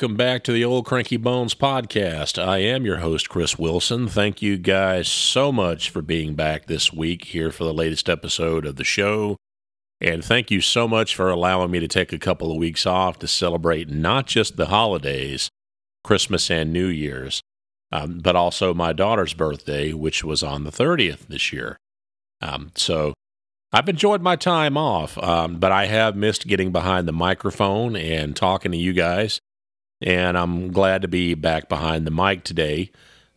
welcome back to the Old Cranky Bones podcast. I am your host, Chris Wilson. Thank you guys so much for being back this week here for the latest episode of the show. And thank you so much for allowing me to take a couple of weeks off to celebrate not just the holidays, Christmas and New Year's, um, but also my daughter's birthday, which was on the 30th this year. Um, so I've enjoyed my time off, um, but I have missed getting behind the microphone and talking to you guys. And I'm glad to be back behind the mic today,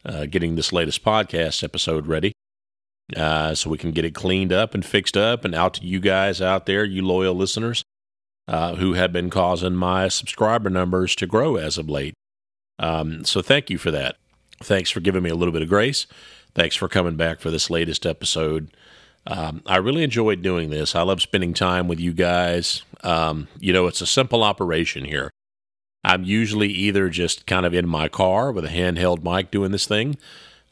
uh, getting this latest podcast episode ready uh, so we can get it cleaned up and fixed up and out to you guys out there, you loyal listeners uh, who have been causing my subscriber numbers to grow as of late. Um, so thank you for that. Thanks for giving me a little bit of grace. Thanks for coming back for this latest episode. Um, I really enjoyed doing this. I love spending time with you guys. Um, you know, it's a simple operation here. I'm usually either just kind of in my car with a handheld mic doing this thing,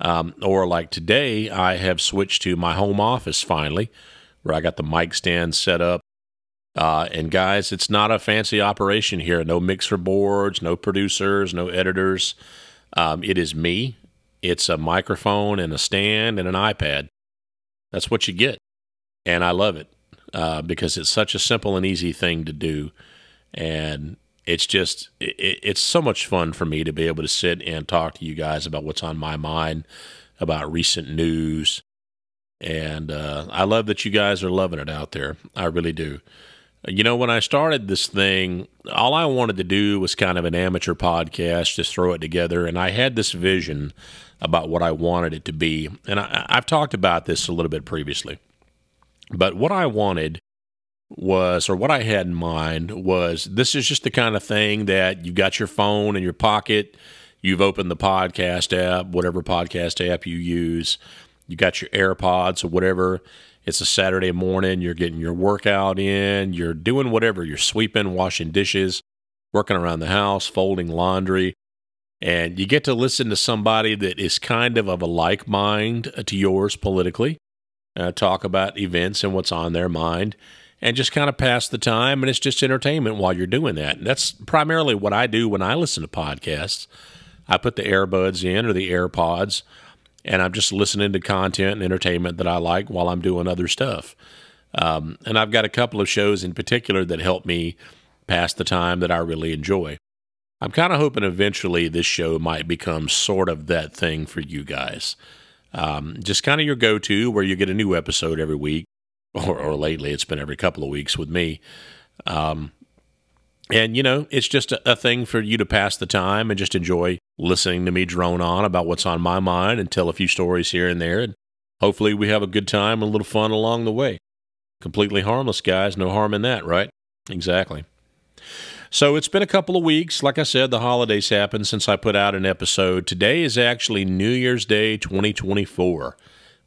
um, or like today, I have switched to my home office finally, where I got the mic stand set up. Uh, and guys, it's not a fancy operation here. No mixer boards, no producers, no editors. Um, it is me. It's a microphone and a stand and an iPad. That's what you get. And I love it uh, because it's such a simple and easy thing to do. And it's just, it, it's so much fun for me to be able to sit and talk to you guys about what's on my mind, about recent news. And uh, I love that you guys are loving it out there. I really do. You know, when I started this thing, all I wanted to do was kind of an amateur podcast, just throw it together. And I had this vision about what I wanted it to be. And I, have talked about this a little bit previously. But what I wanted was, or what I had in mind was this is just the kind of thing that you've got your phone in your pocket, you've opened the podcast app, whatever podcast app you use, you got your AirPods or whatever. It's a Saturday morning, you're getting your workout in, you're doing whatever, you're sweeping, washing dishes, working around the house, folding laundry and you get to listen to somebody that is kind of of a like mind to yours politically, uh, talk about events and what's on their mind, and just kind of pass the time. And it's just entertainment while you're doing that. And that's primarily what I do when I listen to podcasts. I put the earbuds in or the AirPods, and I'm just listening to content and entertainment that I like while I'm doing other stuff. Um, and I've got a couple of shows in particular that help me pass the time that I really enjoy. I'm kind of hoping eventually this show might become sort of that thing for you guys. Um, just kind of your go to where you get a new episode every week, or, or, lately it's been every couple of weeks with me. Um, and, you know, it's just a, a thing for you to pass the time and just enjoy listening to me drone on about what's on my mind and tell a few stories here and there. And hopefully we have a good time and a little fun along the way. Completely harmless, guys. No harm in that, right? Exactly. So it's been a couple of weeks. Like I said, the holidays happened since I put out an episode. Today is actually New Year's Day 2024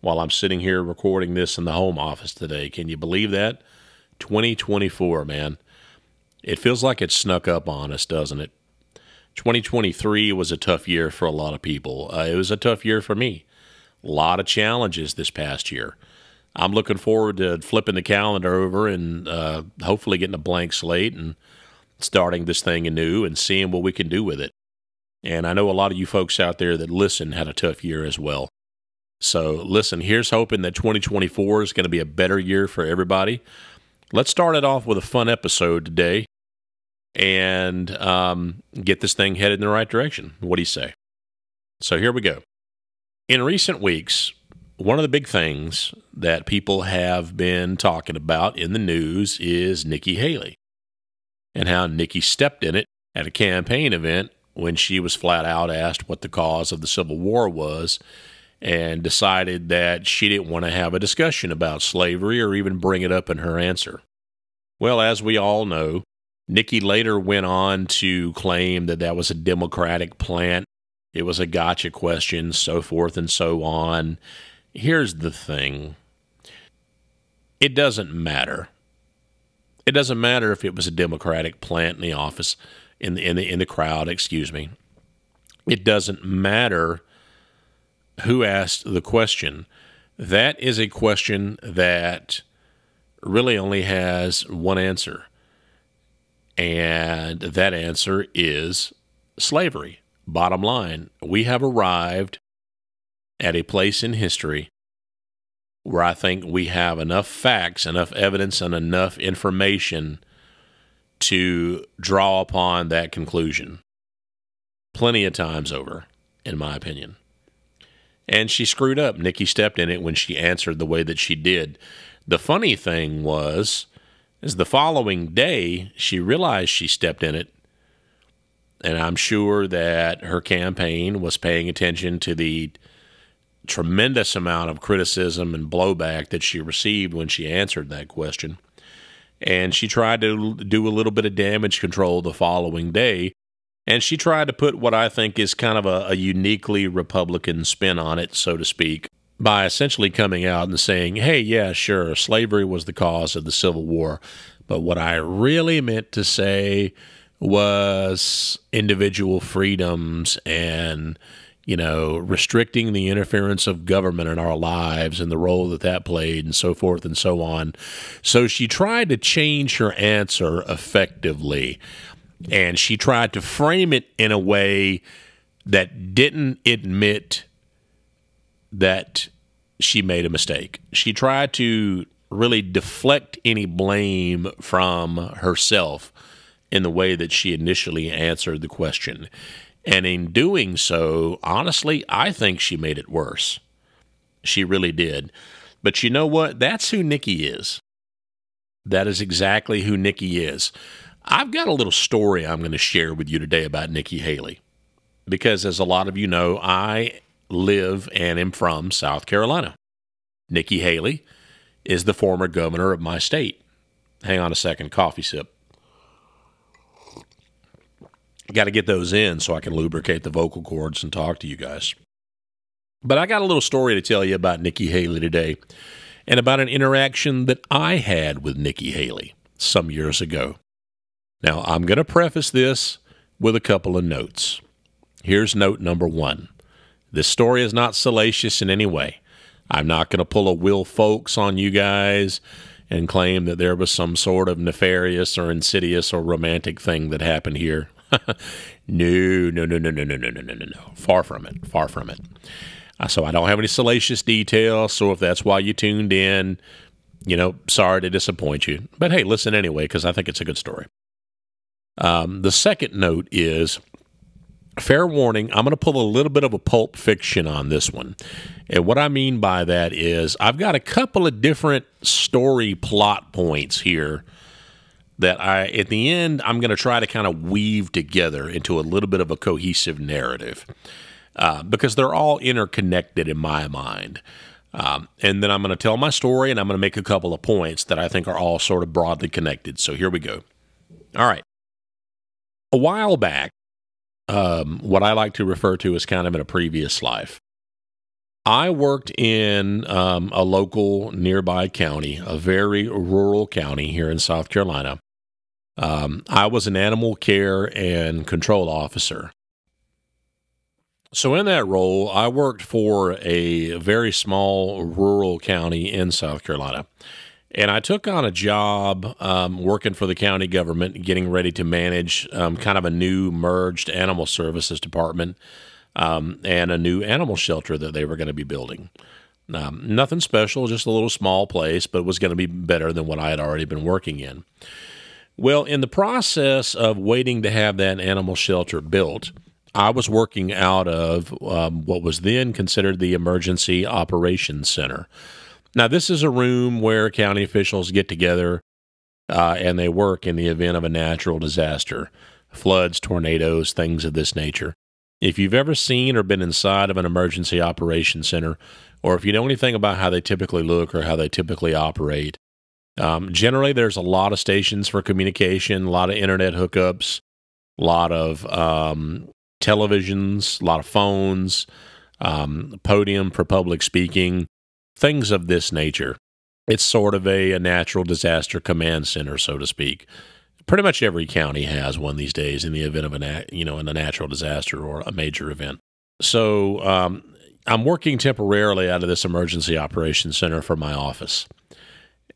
while I'm sitting here recording this in the home office today. Can you believe that? 2024, man. It feels like it snuck up on us, doesn't it? 2023 was a tough year for a lot of people. Uh, it was a tough year for me. A lot of challenges this past year. I'm looking forward to flipping the calendar over and uh, hopefully getting a blank slate and starting this thing anew and seeing what we can do with it. And I know a lot of you folks out there that listen had a tough year as well. So, listen, here's hoping that 2024 is going to be a better year for everybody. Let's start it off with a fun episode today and um, get this thing headed in the right direction. What do you say? So, here we go. In recent weeks, one of the big things that people have been talking about in the news is Nikki Haley and how Nikki stepped in it at a campaign event when she was flat out asked what the cause of the Civil War was and decided that she didn't want to have a discussion about slavery or even bring it up in her answer. Well, as we all know, Nikki later went on to claim that that was a Democratic plant. It was a gotcha question, so forth and so on. Here's the thing it doesn't matter it doesn't matter if it was a Democratic plant in the office, in the in the in the crowd. Excuse me. It doesn't matter who asked the question. That is a question that really only has one answer. And that answer is slavery. Bottom line, we have arrived at a place in history where I think we have enough facts, enough evidence, and enough information to draw upon that conclusion. Plenty of times over, in my opinion. And she screwed up. Nikki stepped in it when she answered the way that she did. The funny thing was, is the following day she realized she stepped in it and I'm sure that her campaign was paying attention to the tremendous amount of criticism and blowback that she received when she answered that question. And she tried to do a little bit of damage control the following day. And she tried to put what I think is kind of a, a uniquely Republican spin on it, so to speak, by essentially coming out and saying, hey, yeah, sure, slavery was the cause of the Civil War. But what I really meant to say was individual freedoms and you know restricting the interference of government in our lives and the role that that played and so forth and so on so she tried to change her answer effectively and she tried to frame it in a way that didn't admit that she made a mistake she tried to really deflect any blame from herself in the way that she initially answered the question. And in doing so, honestly, I think she made it worse. She really did. But you know what? That's who Nikki is. That is exactly who Nikki is. I've got a little story I'm going to share with you today about Nikki Haley. Because as a lot of you know, I live and am from South Carolina. Nikki Haley is the former governor of my state. Hang on a second, coffee sip. Got to get those in so I can lubricate the vocal cords and talk to you guys. But I got a little story to tell you about Nikki Haley today and about an interaction that I had with Nikki Haley some years ago. Now, I'm going to preface this with a couple of notes. Here's note number one this story is not salacious in any way. I'm not going to pull a Will Folks on you guys and claim that there was some sort of nefarious or insidious or romantic thing that happened here. no, no, no, no, no, no, no, no, no, no. Far from it. Far from it. Uh, so I don't have any salacious details. So if that's why you tuned in, you know, sorry to disappoint you. But hey, listen anyway, because I think it's a good story. Um, the second note is fair warning, I'm going to pull a little bit of a pulp fiction on this one. And what I mean by that is I've got a couple of different story plot points here that I at the end I'm going to try to kind of weave together into a little bit of a cohesive narrative uh, because they're all interconnected in my mind. Um, and then I'm going to tell my story and I'm going to make a couple of points that I think are all sort of broadly connected. So here we go. All right. A while back, um, what I like to refer to as kind of in a previous life, I worked in um, a local nearby county, a very rural county here in South Carolina. Um, I was an animal care and control officer. So, in that role, I worked for a very small rural county in South Carolina. And I took on a job um, working for the county government, getting ready to manage um, kind of a new merged animal services department um, and a new animal shelter that they were going to be building. Um, nothing special, just a little small place, but it was going to be better than what I had already been working in. Well, in the process of waiting to have that animal shelter built, I was working out of um, what was then considered the Emergency Operations Center. Now, this is a room where county officials get together uh, and they work in the event of a natural disaster floods, tornadoes, things of this nature. If you've ever seen or been inside of an emergency operations center, or if you know anything about how they typically look or how they typically operate, um, generally, there's a lot of stations for communication, a lot of internet hookups, a lot of um, televisions, a lot of phones, um, podium for public speaking, things of this nature. It's sort of a, a natural disaster command center, so to speak. Pretty much every county has one these days in the event of a you know in a natural disaster or a major event. So um, I'm working temporarily out of this emergency operations center for my office.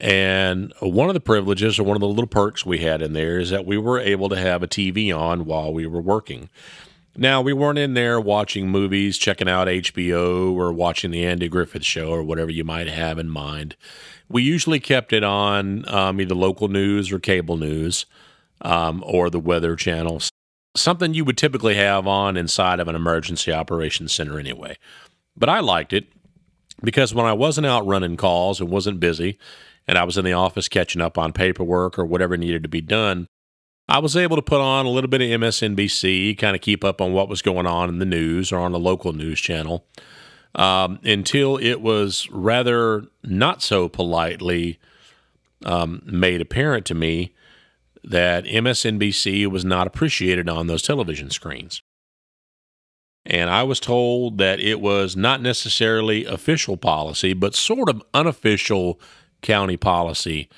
And one of the privileges or one of the little perks we had in there is that we were able to have a TV on while we were working. Now, we weren't in there watching movies, checking out HBO, or watching the Andy Griffith show, or whatever you might have in mind. We usually kept it on um, either local news or cable news um, or the Weather Channel. Something you would typically have on inside of an emergency operations center anyway. But I liked it because when I wasn't out running calls and wasn't busy, and I was in the office catching up on paperwork or whatever needed to be done, I was able to put on a little bit of MSNBC, kind of keep up on what was going on in the news or on a local news channel um, until it was rather not so politely um, made apparent to me that MSNBC was not appreciated on those television screens. And I was told that it was not necessarily official policy, but sort of unofficial county policy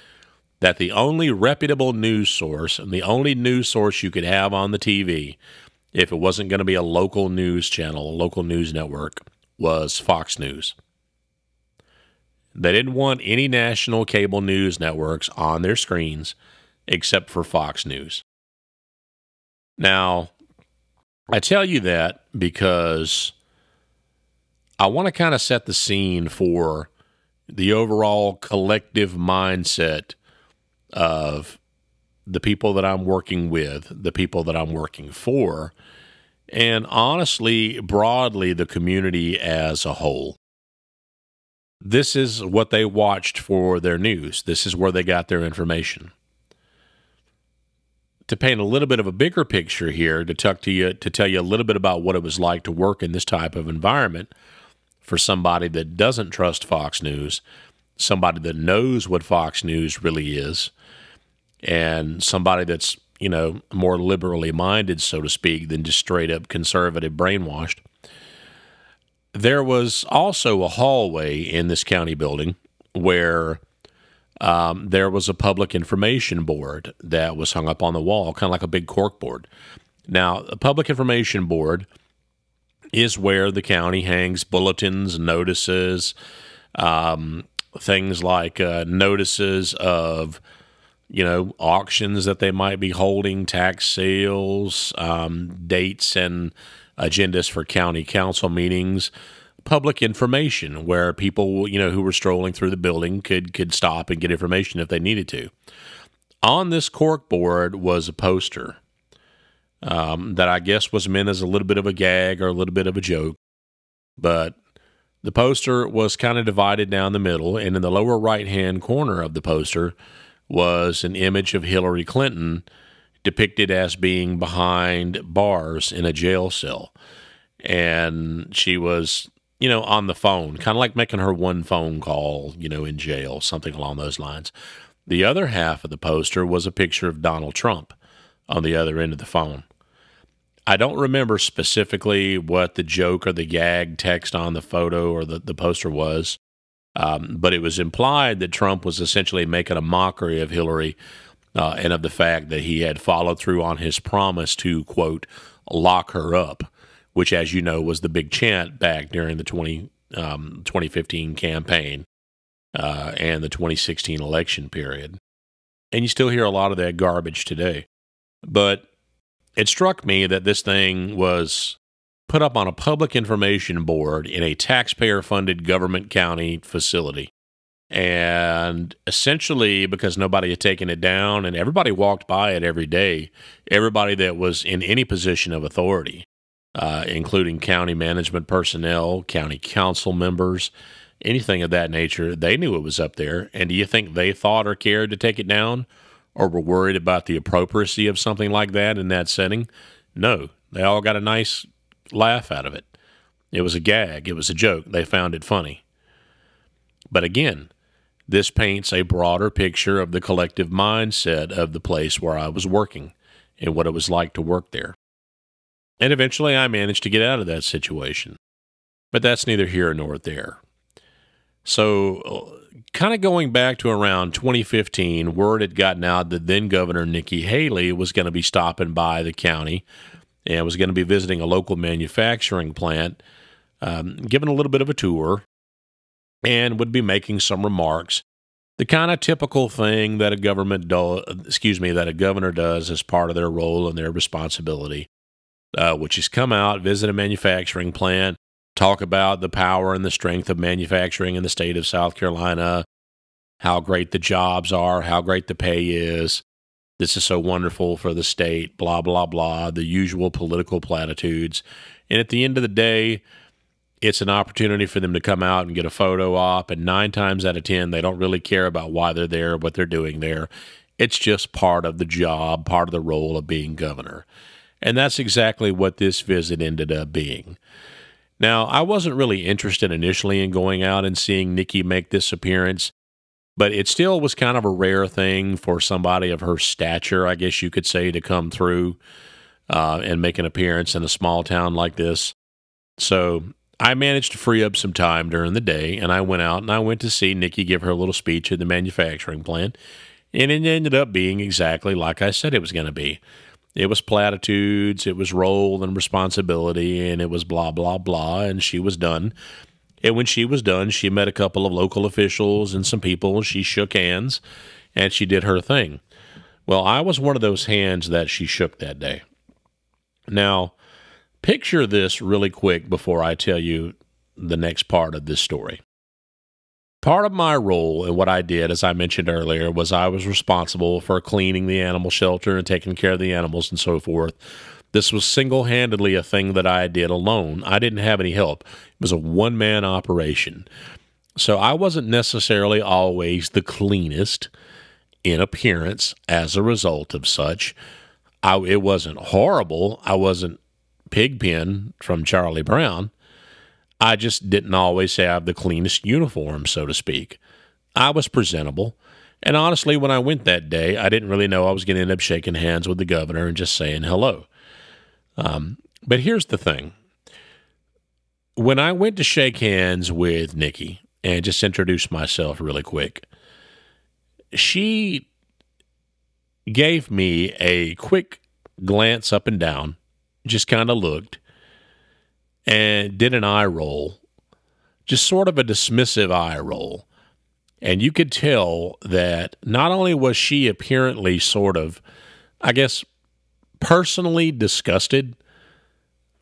that the only reputable news source and the only news source you could have on the TV, if it wasn't going to be a local news channel, a local news network, was Fox News. They didn't want any national cable news networks on their screens except for Fox News. Now, I tell you that because I want to kind of set the scene for the overall collective mindset of the people that I'm working with, the people that I'm working for, and honestly, broadly, the community as a whole. This is what they watched for their news. This is where they got their information. To paint a little bit of a bigger picture here, to talk to you, to tell you a little bit about what it was like to work in this type of environment for somebody that doesn't trust Fox News, somebody that knows what Fox News really is, and somebody that's, you know, more liberally minded, so to speak, than just straight up conservative brainwashed. There was also a hallway in this county building where um, there was a public information board that was hung up on the wall, kind of like a big cork board. Now, a public information board is where the county hangs bulletins, notices, um, things like uh, notices of you know, auctions that they might be holding, tax sales, um, dates and agendas for county council meetings, public information where people, you know, who were strolling through the building could could stop and get information if they needed to. On this cork board was a poster um, that I guess was meant as a little bit of a gag or a little bit of a joke, but the poster was kind of divided down the middle, and in the lower right hand corner of the poster was an image of Hillary Clinton depicted as being behind bars in a jail cell. And she was, you know, on the phone, kind of like making her one phone call, you know, in jail, something along those lines. The other half of the poster was a picture of Donald Trump on the other end of the phone. I don't remember specifically what the joke or the gag text on the photo or the, the poster was. Um, but it was implied that Trump was essentially making a mockery of Hillary uh, and of the fact that he had followed through on his promise to, quote, lock her up, which, as you know, was the big chant back during the 20, um, 2015 campaign uh, and the 2016 election period. And you still hear a lot of that garbage today. But it struck me that this thing was put up on a public information board in a taxpayer funded government county facility. And essentially, because nobody had taken it down and everybody walked by it every day, everybody that was in any position of authority, uh, including county management personnel, county council members, anything of that nature, they knew it was up there. And do you think they thought or cared to take it down or were worried about the appropriacy of something like that in that setting? No, they all got a nice laugh out of it. It was a gag, it was a joke. They found it funny. But again, this paints a broader picture of the collective mindset of the place where I was working and what it was like to work there. And eventually I managed to get out of that situation. But that's neither here nor there. So, uh, kind of going back to around 2015, word had gotten out that then Governor Nikki Haley was going to be stopping by the county and was going to be visiting a local manufacturing plant, um, giving a little bit of a tour, and would be making some remarks the kind of typical thing that a government do, excuse me, that a governor does as part of their role and their responsibility, uh, which is come out, visit a manufacturing plant, talk about the power and the strength of manufacturing in the state of South Carolina, how great the jobs are, how great the pay is. This is so wonderful for the state, blah, blah, blah, the usual political platitudes. And at the end of the day, it's an opportunity for them to come out and get a photo op. And nine times out of 10, they don't really care about why they're there, what they're doing there. It's just part of the job, part of the role of being governor. And that's exactly what this visit ended up being. Now, I wasn't really interested initially in going out and seeing Nikki make this appearance, but it still was kind of a rare thing for somebody of her stature, I guess you could say, to come through uh, and make an appearance in a small town like this. So I managed to free up some time during the day, and I went out and I went to see Nikki give her little speech at the manufacturing plant, and it ended up being exactly like I said it was going to be. It was platitudes, it was role and responsibility, and it was blah, blah, blah, and she was done. And when she was done, she met a couple of local officials and some people, she shook hands and she did her thing. Well, I was one of those hands that she shook that day. Now, Picture this really quick before I tell you the next part of this story. Part of my role and what I did, as I mentioned earlier, was I was responsible for cleaning the animal shelter and taking care of the animals and so forth. This was single handedly a thing that I did alone. I didn't have any help. It was a one man operation. So I wasn't necessarily always the cleanest in appearance as a result of such. I, it wasn't horrible. I wasn't Pigpen from Charlie Brown, I just didn't always have the cleanest uniform, so to speak. I was presentable. And honestly, when I went that day, I didn't really know I was going to end up shaking hands with the governor and just saying hello. Um, but here's the thing when I went to shake hands with Nikki and just introduce myself really quick, she gave me a quick glance up and down just kind of looked and did an eye roll, just sort of a dismissive eye roll. And you could tell that not only was she apparently sort of, I guess, personally disgusted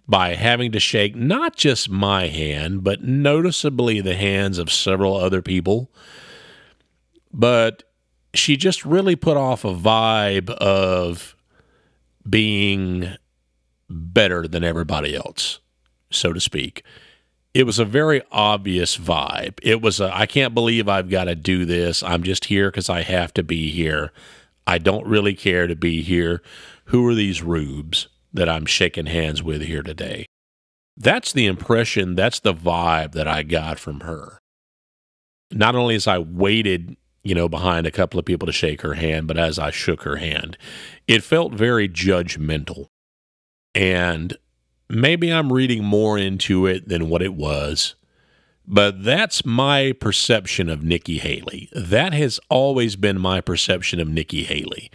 by having to shake not just my hand, but noticeably the hands of several other people. But she just really put off a vibe of being better than everybody else, so to speak. It was a very obvious vibe. It was I can't believe I've got to do this. I'm just here because I have to be here. I don't really care to be here. Who are these rubes that I'm shaking hands with here today? That's the impression, that's the vibe that I got from her. Not only as I waited, you know, behind a couple of people to shake her hand, but as I shook her hand, it felt very judgmental. And maybe I'm reading more into it than what it was. But that's my perception of Nikki Haley. That has always been my perception of Nikki Haley.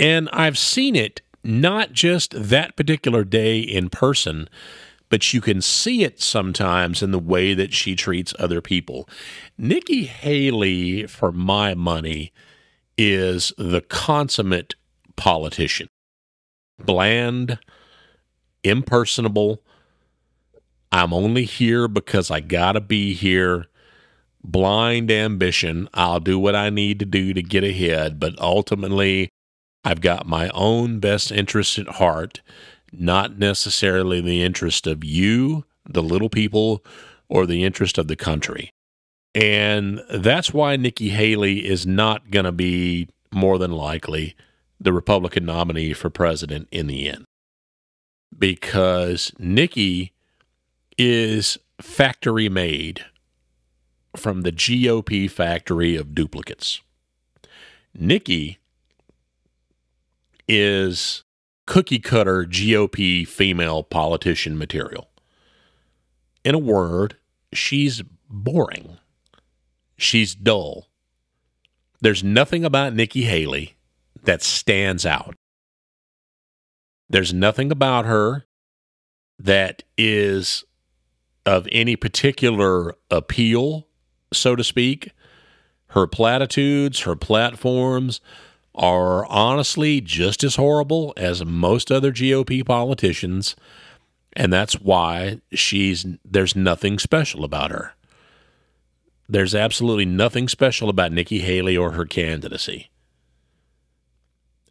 And I've seen it not just that particular day in person, but you can see it sometimes in the way that she treats other people. Nikki Haley, for my money, is the consummate politician. Bland, impersonable. I'm only here because I gotta be here. Blind ambition. I'll do what I need to do to get ahead, but ultimately, I've got my own best interest at heart, not necessarily the interest of you, the little people, or the interest of the country. And that's why Nikki Haley is not going to be more than likely the Republican nominee for president in the end because Nikki is factory made from the GOP factory of duplicates. Nikki is cookie cutter GOP female politician material. In a word, she's boring. She's dull. There's nothing about Nikki Haley that stands out. There's nothing about her that is of any particular appeal, so to speak. Her platitudes, her platforms are honestly just as horrible as most other GOP politicians, and that's why she's there's nothing special about her. There's absolutely nothing special about Nikki Haley or her candidacy.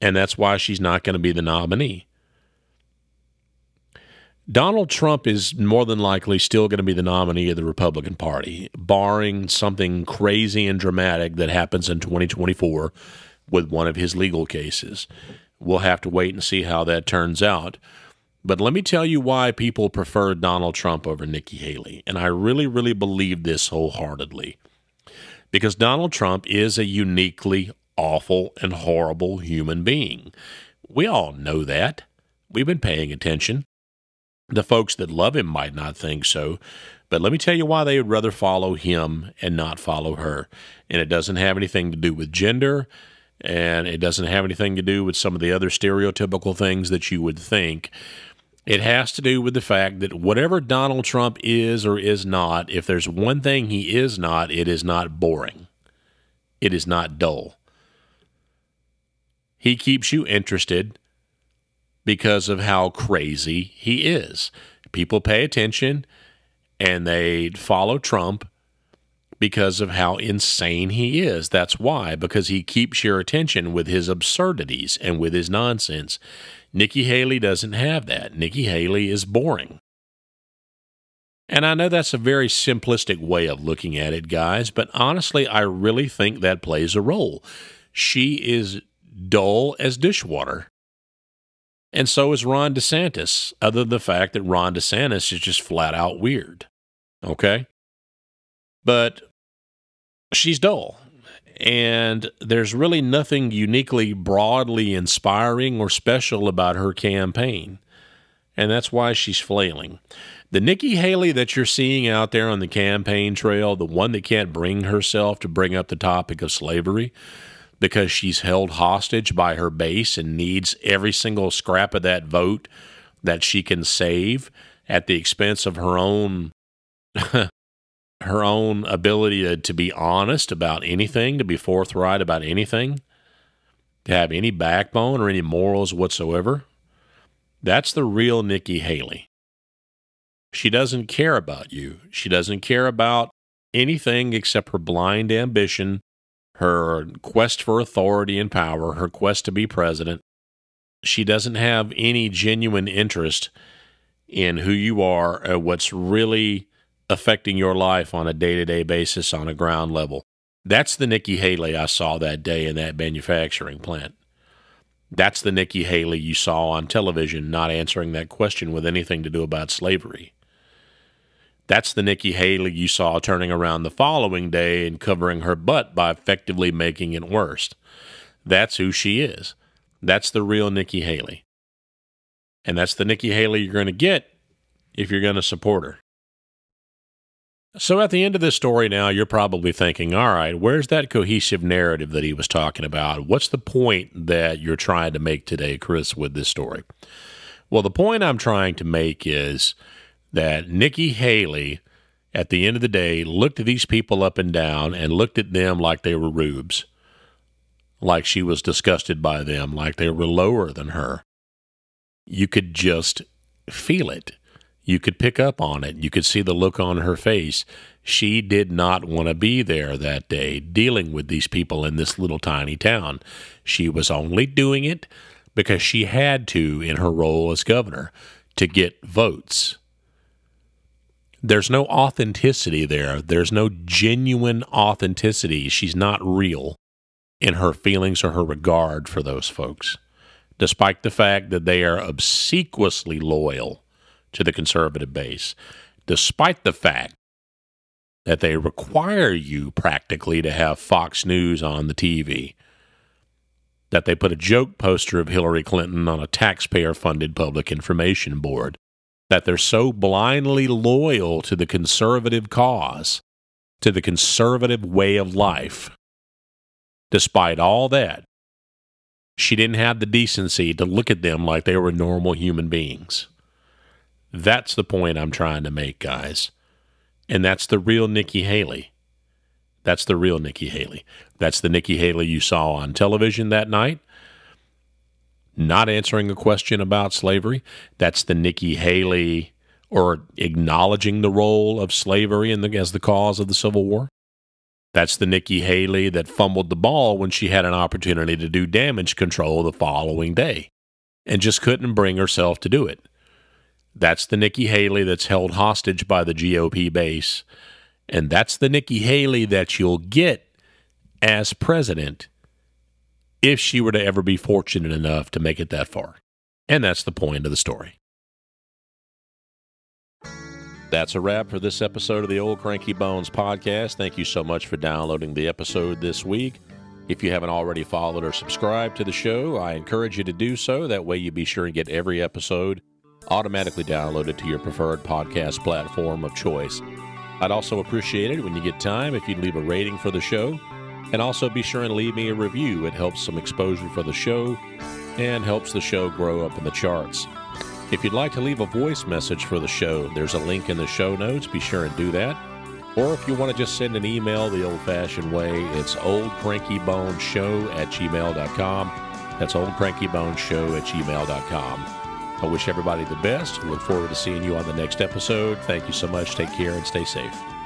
And that's why she's not going to be the nominee. Donald Trump is more than likely still going to be the nominee of the Republican Party, barring something crazy and dramatic that happens in 2024 with one of his legal cases. We'll have to wait and see how that turns out. But let me tell you why people prefer Donald Trump over Nikki Haley. And I really, really believe this wholeheartedly. Because Donald Trump is a uniquely awful and horrible human being. We all know that. We've been paying attention. The folks that love him might not think so, but let me tell you why they would rather follow him and not follow her. And it doesn't have anything to do with gender, and it doesn't have anything to do with some of the other stereotypical things that you would think. It has to do with the fact that whatever Donald Trump is or is not, if there's one thing he is not, it is not boring. It is not dull. He keeps you interested because of how crazy he is. People pay attention and they follow Trump because of how insane he is. That's why, because he keeps your attention with his absurdities and with his nonsense. Nikki Haley doesn't have that. Nikki Haley is boring. And I know that's a very simplistic way of looking at it, guys, but honestly, I really think that plays a role. She is dull as dishwater. And so is Ron DeSantis, other than the fact that Ron DeSantis is just flat out weird. Okay? But she's dull. And there's really nothing uniquely broadly inspiring or special about her campaign. And that's why she's flailing. The Nikki Haley that you're seeing out there on the campaign trail, the one that can't bring herself to bring up the topic of slavery, because she's held hostage by her base and needs every single scrap of that vote that she can save at the expense of her own her own ability to, to be honest about anything, to be forthright about anything, to have any backbone or any morals whatsoever. That's the real Nikki Haley. She doesn't care about you. She doesn't care about anything except her blind ambition her quest for authority and power, her quest to be president. She doesn't have any genuine interest in who you are or what's really affecting your life on a day to day basis on a ground level. That's the Nikki Haley I saw that day in that manufacturing plant. That's the Nikki Haley you saw on television not answering that question with anything to do about slavery. That's the Nikki Haley you saw turning around the following day and covering her butt by effectively making it worse. That's who she is. That's the real Nikki Haley. And that's the Nikki Haley you're going to get if you're going to support her. So at the end of this story now, you're probably thinking, all right, where's that cohesive narrative that he was talking about? What's the point that you're trying to make today, Chris, with this story? Well, the point I'm trying to make is that Nikki Haley, at the end of the day, looked at these people up and down and looked at them like they were rubes, like she was disgusted by them, like they were lower than her. You could just feel it. You could pick up on it. You could see the look on her face. She did not want to be there that day dealing with these people in this little tiny town. She was only doing it because she had to in her role as governor to get votes there's no authenticity there. There's no genuine authenticity. She's not real in her feelings or her regard for those folks, despite the fact that they are obsequiously loyal to the conservative base, despite the fact that they require you practically to have Fox News on the TV, that they put a joke poster of Hillary Clinton on a taxpayer funded public information board that they're so blindly loyal to the conservative cause, to the conservative way of life. Despite all that, she didn't have the decency to look at them like they were normal human beings. That's the point I'm trying to make, guys. And that's the real Nikki Haley. That's the real Nikki Haley. That's the Nikki Haley you saw on television that night, not answering a question about slavery. That's the Nikki Haley or acknowledging the role of slavery the, as the cause of the Civil War. That's the Nikki Haley that fumbled the ball when she had an opportunity to do damage control the following day and just couldn't bring herself to do it. That's the Nikki Haley that's held hostage by the GOP base. And that's the Nikki Haley that you'll get as president if she were to ever be fortunate enough to make it that far. And that's the point of the story. That's a wrap for this episode of the Old Cranky Bones podcast. Thank you so much for downloading the episode this week. If you haven't already followed or subscribed to the show, I encourage you to do so. That way, you'll be sure and get every episode automatically downloaded to your preferred podcast platform of choice. I'd also appreciate it when you get time if you'd leave a rating for the show. And also be sure and leave me a review. It helps some exposure for the show and helps the show grow up in the charts. If you'd like to leave a voice message for the show, there's a link in the show notes. Be sure and do that. Or if you want to just send an email the old fashioned way, it's oldcrankybonesshow at gmail.com. That's oldcrankybonesshow at gmail.com. I wish everybody the best. Look forward to seeing you on the next episode. Thank you so much. Take care and stay safe.